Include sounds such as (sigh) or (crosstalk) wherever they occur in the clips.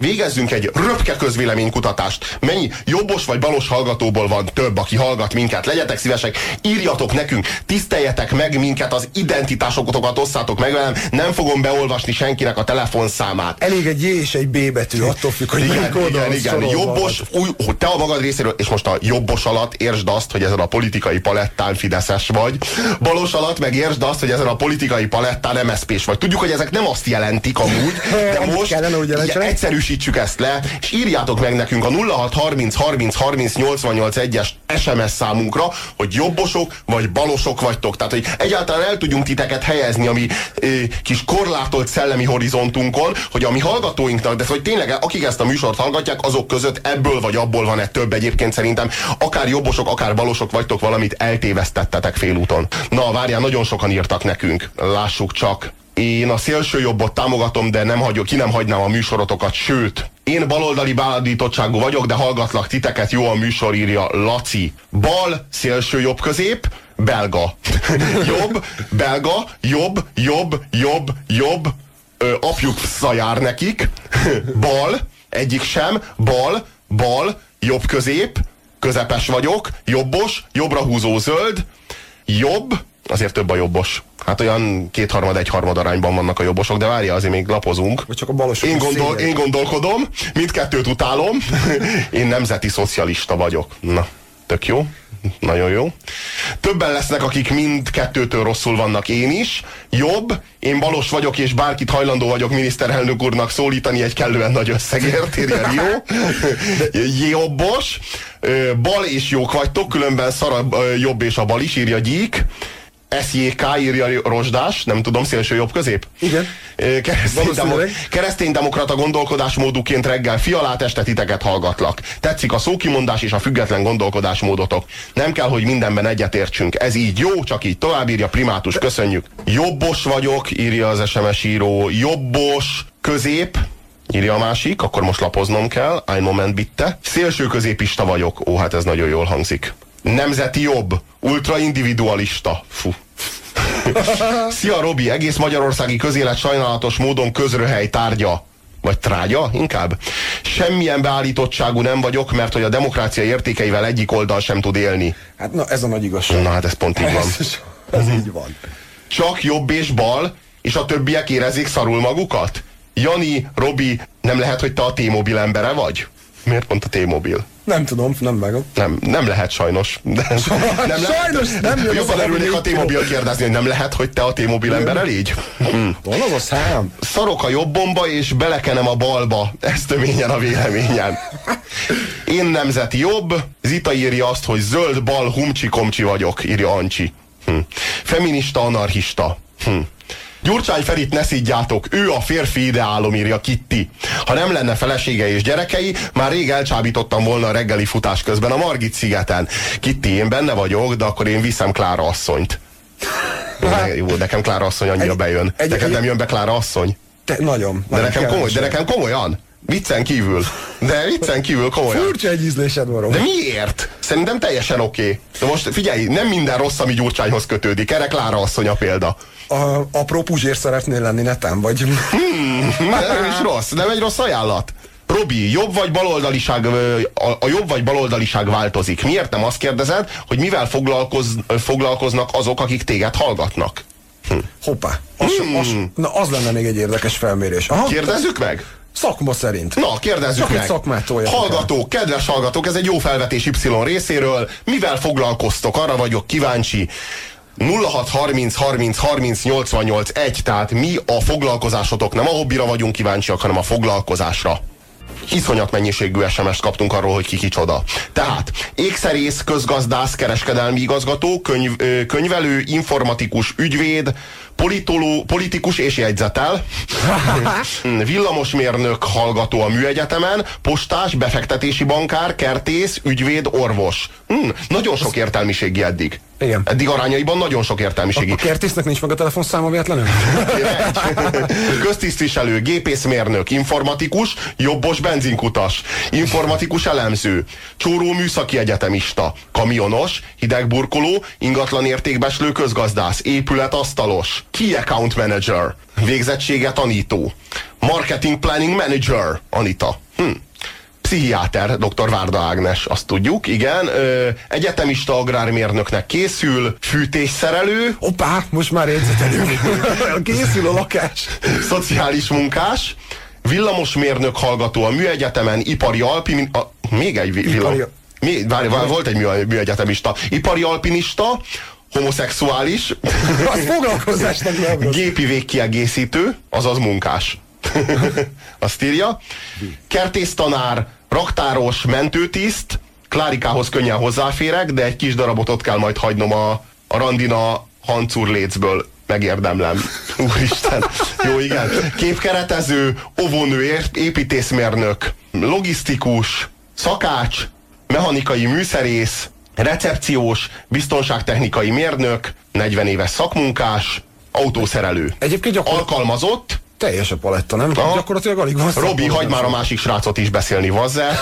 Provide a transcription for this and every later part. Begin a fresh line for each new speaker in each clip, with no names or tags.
végezzünk egy röpke közvéleménykutatást. Mennyi jobbos vagy balos hallgatóból van több, aki hallgat minket? Legyetek szívesek, írjatok nekünk, tiszteljetek meg minket, az identitásokat osszátok meg velem, nem fogom beolvasni senkinek a telefonszámát.
Elég egy J és egy B betű, attól függ, hogy
igen, igen, igen. Jobbos, új, hogy te a magad részéről, és most a jobbos alatt értsd azt, hogy ezen a politikai palettán fideszes vagy, balos alatt meg értsd azt, hogy ezen a politikai palettán MSZP-s vagy. Tudjuk, hogy ezek nem azt jelentik amúgy, (laughs) de most kellene, hogy egyszerűsítsük ezt le, és írjátok meg nekünk a 0630 30 30 88 1-es SMS számunkra, hogy jobbosok vagy balosok vagytok. Tehát, hogy egyáltalán el tudjunk titeket helyezni a mi ö, kis korlátolt szellemi horizontunkon, hogy a mi hallgatóinknak, de hogy tényleg akik ezt a műsort hallgatják, azok között ebből vagy abból van-e több egyébként szerintem. Akár jobbosok, akár balosok vagytok, valamit eltévesztettetek félúton. Na, várjál, nagyon sokan írtak nekünk. Lássuk csak. Én a szélső jobbot támogatom, de nem hagyok, ki nem hagynám a műsorotokat, sőt, én baloldali beállítottságú vagyok, de hallgatlak titeket, jó a műsor, írja Laci. Bal, szélső jobb közép, belga. (laughs) jobb, belga, jobb, jobb, jobb, jobb, ö, apjuk szajár nekik, (laughs) bal, egyik sem, bal, bal, jobb közép, közepes vagyok, jobbos, jobbra húzó zöld, jobb, azért több a jobbos. Hát olyan kétharmad, egyharmad arányban vannak a jobbosok, de várja, azért még lapozunk.
Vagy csak a balosok
én, gondol, én gondolkodom, mindkettőt utálom. (laughs) én nemzeti szocialista vagyok. Na, tök jó. Nagyon jó. Többen lesznek, akik mind kettőtől rosszul vannak én is. Jobb, én balos vagyok, és bárkit hajlandó vagyok miniszterelnök úrnak szólítani egy kellően nagy összegért, írja Rio. (laughs) Jobbos. Bal és jók vagytok, különben szar a jobb és a bal is, írja Gyík. SJK írja Rozsdás, nem tudom, szélső jobb közép?
Igen.
Keresztény, demo, keresztény demokrata gondolkodásmóduként reggel fialát este titeket hallgatlak. Tetszik a szókimondás és a független gondolkodásmódotok. Nem kell, hogy mindenben egyetértsünk. Ez így jó, csak így tovább írja primátus, köszönjük. Jobbos vagyok, írja az SMS író. Jobbos, közép, írja a másik, akkor most lapoznom kell. Ein moment bitte. Szélső középista vagyok. Ó, hát ez nagyon jól hangzik. Nemzeti jobb, ultraindividualista. Fú. (laughs) Szia Robi, egész magyarországi közélet sajnálatos módon közröhely tárgya. Vagy trágya inkább. Semmilyen beállítottságú nem vagyok, mert hogy a demokrácia értékeivel egyik oldal sem tud élni.
Hát na, ez a nagy igazság.
Na hát ez pont így van.
Ez, ez így van.
Csak jobb és bal, és a többiek érezik szarul magukat? Jani, Robi, nem lehet, hogy te a T-mobil embere vagy? Miért pont a T-mobil?
Nem tudom, nem vágom.
Nem, nem lehet sajnos. De, (laughs)
nem sajnos lehet, nem
Jobban örülnék a T-mobil kérdezni, hogy nem lehet, hogy te a T-mobil ember légy.
Hm. Van az a szám.
Szarok a jobbomba, és belekenem a balba. Ez töményen a véleményem. Én nemzeti jobb. Zita írja azt, hogy zöld bal humcsi-komcsi vagyok, írja Ancsi. Hm. Feminista anarchista. Hm. Gyurcsány Ferit ne szidjátok, ő a férfi ideálom, írja Kitti. Ha nem lenne felesége és gyerekei, már rég elcsábítottam volna a reggeli futás közben a Margit szigeten. Kitti, én benne vagyok, de akkor én viszem Klára asszonyt. Ne, jó, nekem Klára asszony annyira egy, bejön. Egy, Neked egy, nem jön be Klára asszony?
Te, nagyon.
De nekem, komoly, de nekem komolyan? Viccen kívül. De viccen kívül komolyan.
Furcsa egy ízlésed van.
De miért? Szerintem teljesen oké. Okay. De most figyelj, nem minden rossz, ami Gyurcsányhoz kötődik. Erre Klára asszony a példa
a, apró puzsér szeretnél lenni netán, vagy...
Hmm, nem is rossz, nem egy rossz ajánlat. Robi, jobb vagy baloldaliság, a, jobb vagy baloldaliság változik. Miért nem azt kérdezed, hogy mivel foglalkoz, foglalkoznak azok, akik téged hallgatnak?
Hm. Hoppá, az, hmm. az, na, az lenne még egy érdekes felmérés.
Aha, Kérdezzük meg?
Szakma szerint.
Na, kérdezzük Csak meg.
szakmát
Hallgatók, kedves hallgatók, ez egy jó felvetés Y részéről. Mivel foglalkoztok? Arra vagyok kíváncsi. 0630 30 30 88 1, tehát mi a foglalkozásotok, nem a hobbira vagyunk kíváncsiak, hanem a foglalkozásra iszonyat mennyiségű SMS-t kaptunk arról, hogy ki kicsoda. Tehát ékszerész, közgazdász, kereskedelmi igazgató, könyv, könyvelő, informatikus, ügyvéd, politoló, politikus és jegyzetel, (laughs) villamosmérnök hallgató a műegyetemen, postás, befektetési bankár, kertész, ügyvéd, orvos. Hmm, nagyon sok értelmiségi eddig.
Igen.
Eddig arányaiban nagyon sok értelmiségi. A,
a kertésznek nincs meg a telefonszáma véletlenül? (laughs)
Köztisztviselő, gépészmérnök, informatikus, jobbos benzinkutas, informatikus elemző, csóró műszaki egyetemista, kamionos, hidegburkoló, ingatlan értékbeslő közgazdász, épületasztalos, key account manager, végzettsége tanító, Marketing Planning Manager, Anita. Hm. Pszichiáter, dr. Várda Ágnes, azt tudjuk, igen. Ö, egyetemista agrármérnöknek készül, fűtésszerelő.
Hoppá, most már jegyzetelünk. (laughs) Készül a lakás.
Szociális munkás, villamosmérnök hallgató a műegyetemen, ipari alpin... A, még egy villamos... Ipari... Mi, várj, várj, volt egy mű, műegyetemista. Ipari alpinista, homoszexuális. (laughs)
Az foglalkozásnak nem
Gépi végkiegészítő, azaz munkás. (laughs) Azt írja. Kertésztanár, raktáros, mentőtiszt, Klárikához könnyen hozzáférek, de egy kis darabot ott kell majd hagynom a, a Randina hancúr lécből megérdemlem. (laughs) Úristen. Jó, igen. Képkeretező, óvónő, építészmérnök, logisztikus, szakács, mechanikai műszerész, recepciós, biztonságtechnikai mérnök, 40 éves szakmunkás, autószerelő.
Egyébként gyakor...
Alkalmazott,
teljes a paletta, nem? A... Gyakorlatilag alig van.
Robi, hagyd már a másik srácot is beszélni, vazze.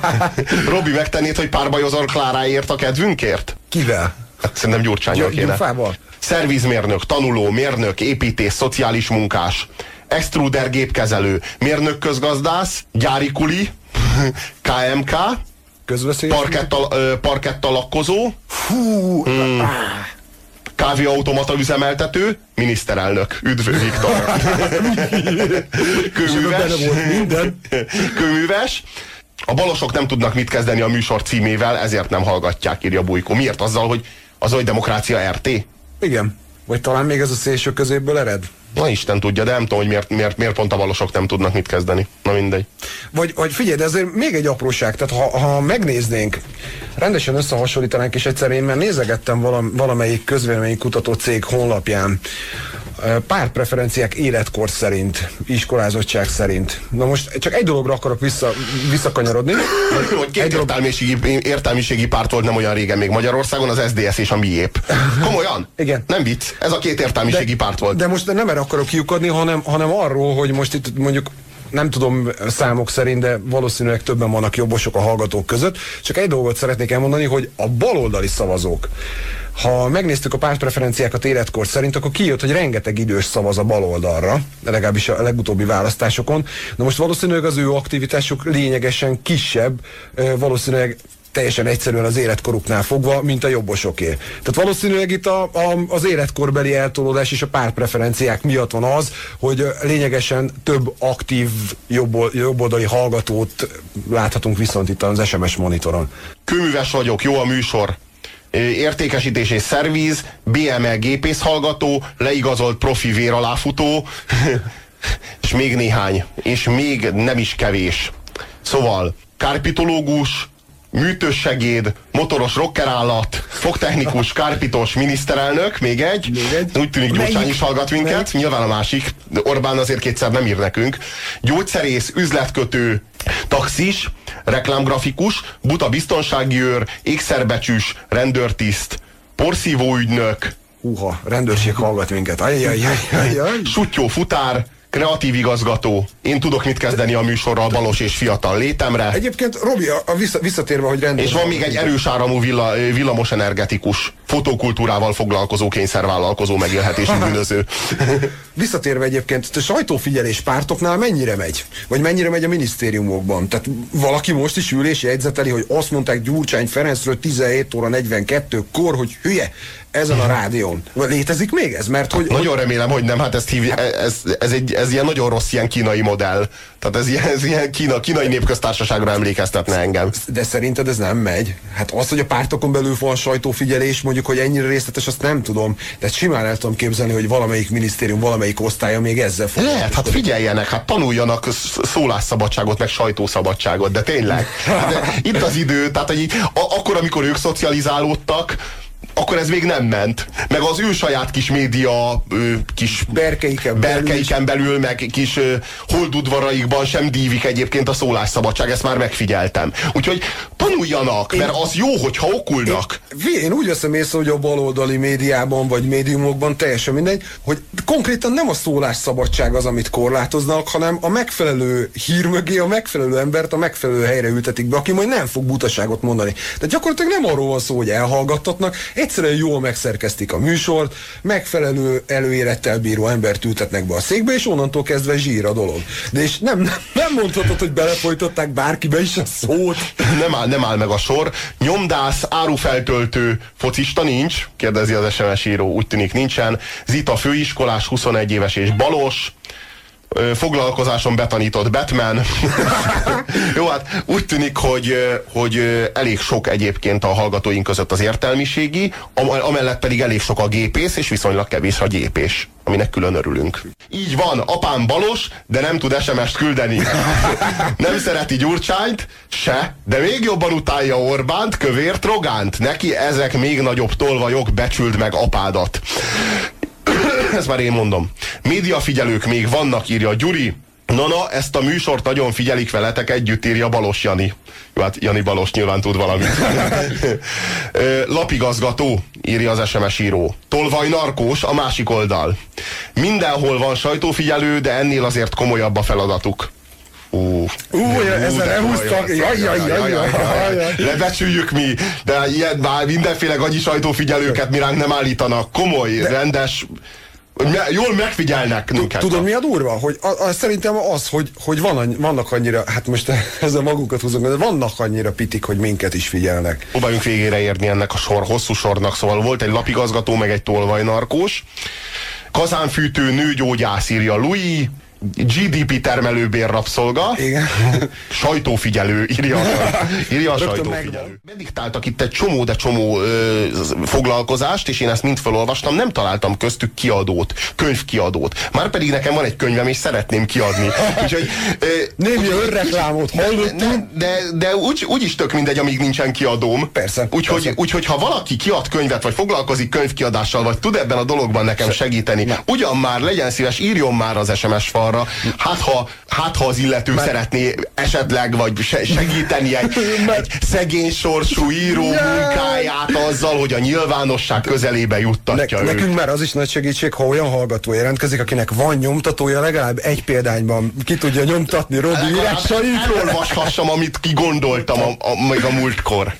(laughs) Robi, megtennéd, hogy párbajozol Kláráért a kedvünkért?
Kivel?
Hát szerintem Gyurcsányjal kéne.
Gyurfával?
Szervizmérnök, tanuló, mérnök, építész, szociális munkás, extruder gépkezelő, mérnök közgazdász, gyári kuli, (laughs) KMK, parketta, parketta lakkozó,
Fú, hmm.
kávéautomata üzemeltető, miniszterelnök. Üdv Viktor. (laughs) Kőműves. Kőműves. A balosok nem tudnak mit kezdeni a műsor címével, ezért nem hallgatják, írja Bujko. Miért azzal, hogy az, hogy demokrácia RT?
Igen. Vagy talán még ez a szélső közéből ered?
Na Isten tudja, de nem tudom, hogy miért, miért, miért pont a valosok nem tudnak mit kezdeni. Na mindegy.
Vagy, vagy figyelj, de ezért még egy apróság, tehát ha, ha megnéznénk, rendesen összehasonlítanánk, és egyszer én már nézegettem valam, valamelyik közvéleménykutató cég honlapján, pár preferenciák életkor szerint, iskolázottság szerint. Na most csak egy dologra akarok vissza, visszakanyarodni.
Hogy két egy értelmiségi, értelmiségi párt volt nem olyan régen még Magyarországon, az SDS és a miép. Komolyan?
Igen.
Nem vicc, ez a két értelmiségi
de,
párt volt.
De most nem erre akarok kiukadni, hanem, hanem arról, hogy most itt mondjuk nem tudom számok szerint, de valószínűleg többen vannak jobbosok a hallgatók között. Csak egy dolgot szeretnék elmondani, hogy a baloldali szavazók, ha megnéztük a pártpreferenciákat életkor szerint, akkor kijött, hogy rengeteg idős szavaz a baloldalra, legalábbis a legutóbbi választásokon. Na most valószínűleg az ő aktivitásuk lényegesen kisebb, valószínűleg teljesen egyszerűen az életkoruknál fogva, mint a jobbosoké. Tehát valószínűleg itt a, a, az életkorbeli eltolódás és a pártpreferenciák miatt van az, hogy lényegesen több aktív jobb, jobboldali hallgatót láthatunk viszont itt az SMS monitoron.
Kőműves vagyok, jó a műsor értékesítés és szervíz, BME gépészhallgató, leigazolt profi véraláfutó, (laughs) és még néhány, és még nem is kevés. Szóval, kárpitológus, műtőssegéd, motoros rockerállat, fogtechnikus, kárpitos, miniszterelnök, még egy.
Még egy.
Úgy tűnik Gyurcsány is hallgat minket, Melyik? nyilván a másik. Orbán azért kétszer nem ír nekünk. Gyógyszerész, üzletkötő, taxis, reklámgrafikus, buta biztonsági őr, ékszerbecsűs, rendőrtiszt, porszívóügynök.
Uha, rendőrség hallgat minket. Ajjajajajaj.
Sutyó futár, kreatív igazgató, én tudok mit kezdeni a műsorral balos és fiatal létemre.
Egyébként Robi, a, a vissza, visszatérve, hogy rendben.
És van még egy erős áramú villa, villamos energetikus, fotokultúrával foglalkozó kényszervállalkozó megélhetési (laughs) bűnöző.
Visszatérve egyébként, a sajtófigyelés pártoknál mennyire megy? Vagy mennyire megy a minisztériumokban? Tehát valaki most is ül és jegyzeteli, hogy azt mondták Gyurcsány Ferencről 17 óra 42-kor, hogy hülye, ezen a (laughs) rádión. Létezik még ez? Mert hogy,
nagyon remélem, hogy nem. Hát ezt hívja, ez, ez, egy, ez ilyen nagyon rossz ilyen kínai modell. Tehát ez ilyen, ez ilyen kína, kínai népköztársaságra emlékeztetne engem.
De szerinted ez nem megy? Hát az, hogy a pártokon belül van sajtófigyelés, mondjuk, hogy ennyire részletes, azt nem tudom. De simán el tudom képzelni, hogy valamelyik minisztérium, valamelyik osztálya még ezzel
fog. Lehet, hát figyeljenek, hát tanuljanak szólásszabadságot, meg sajtószabadságot, de tényleg. (laughs) Hát, itt az idő, tehát hogy akkor, amikor ők szocializálódtak, akkor ez még nem ment. Meg az ő saját kis média kis
berkeiken,
berkeiken belül, belül, meg kis holdudvaraikban sem dívik egyébként a szólásszabadság, ezt már megfigyeltem. Úgyhogy tanuljanak, én, mert az jó, hogyha okulnak.
Én, én úgy veszem észre, hogy a baloldali médiában, vagy médiumokban teljesen mindegy, hogy konkrétan nem a szólásszabadság az, amit korlátoznak, hanem a megfelelő hír mögé a megfelelő embert a megfelelő helyre ültetik be, aki majd nem fog butaságot mondani. De gyakorlatilag nem arról van szó, hogy elhallgattatnak, egyszerűen jól megszerkeztik a műsort, megfelelő előélettel bíró embert ültetnek be a székbe, és onnantól kezdve zsír a dolog. De és nem, nem mondhatod, hogy belefolytották bárkibe is a szót.
Nem áll, nem áll meg a sor. Nyomdász, árufeltöltő, focista nincs, kérdezi az SMS író, úgy tűnik nincsen. Zita főiskolás, 21 éves és balos foglalkozáson betanított Batman. (laughs) Jó, hát úgy tűnik, hogy, hogy elég sok egyébként a hallgatóink között az értelmiségi, amellett pedig elég sok a gépész, és viszonylag kevés a gépés, aminek külön örülünk. Így van, apám balos, de nem tud SMS-t küldeni. (laughs) nem szereti Gyurcsányt, se, de még jobban utálja Orbánt, kövért, Rogánt. Neki ezek még nagyobb tolvajok, becsüld meg apádat. Ezt már én mondom. Médiafigyelők még vannak, írja Gyuri. Na, na, ezt a műsort nagyon figyelik veletek, együtt írja Balos Jani. Jó, hát Jani Balos nyilván tud valamit. (laughs) Lapigazgató, írja az SMS író. Tolvaj narkós, a másik oldal. Mindenhol van sajtófigyelő, de ennél azért komolyabb a feladatuk.
Ú, Ú ezzel elhúztak.
Lebecsüljük mi, de ilyen már mindenféle gagyi sajtófigyelőket mi ránk nem állítanak. Komoly, rendes Jól megfigyelnek minket.
Tudod, mi a durva? Hogy a, a, szerintem az, hogy, hogy van, vannak annyira, hát most (laughs) ezzel magunkat húzunk, de vannak annyira pitik, hogy minket is figyelnek.
Próbáljunk végére érni ennek a sor, hosszú sornak. Szóval volt egy lapigazgató, meg egy tolvajnarkós. Kazánfűtő nőgyógyász írja Louis, GDP termelőbér rabszolga.
Igen. (laughs)
Sajtófigyelő, írja a, írja a sajtófigyelő. Bediktáltak itt egy csomó, de csomó ö, foglalkozást, és én ezt mind felolvastam, nem találtam köztük kiadót, könyvkiadót. Márpedig nekem van egy könyvem, és szeretném kiadni. (laughs) Úgyhogy,
ö, Némi önreklámot hallottunk.
De, de, úgy, úgy is tök mindegy, amíg nincsen kiadóm.
Persze.
Úgyhogy, úgy, ha valaki kiad könyvet, vagy foglalkozik könyvkiadással, vagy tud ebben a dologban nekem segíteni, ugyan már legyen szíves, írjon már az SMS fal arra, hát ha, hát ha az illető Mert... szeretné esetleg, vagy segíteni egy, (laughs) egy szegény sorsú író munkáját azzal, hogy a nyilvánosság közelébe juttatja ne,
őt. Nekünk már az is nagy segítség, ha olyan hallgató jelentkezik, akinek van nyomtatója, legalább egy példányban ki tudja nyomtatni Robi írásait.
Elolvashassam, amit kigondoltam a, a, még a múltkor.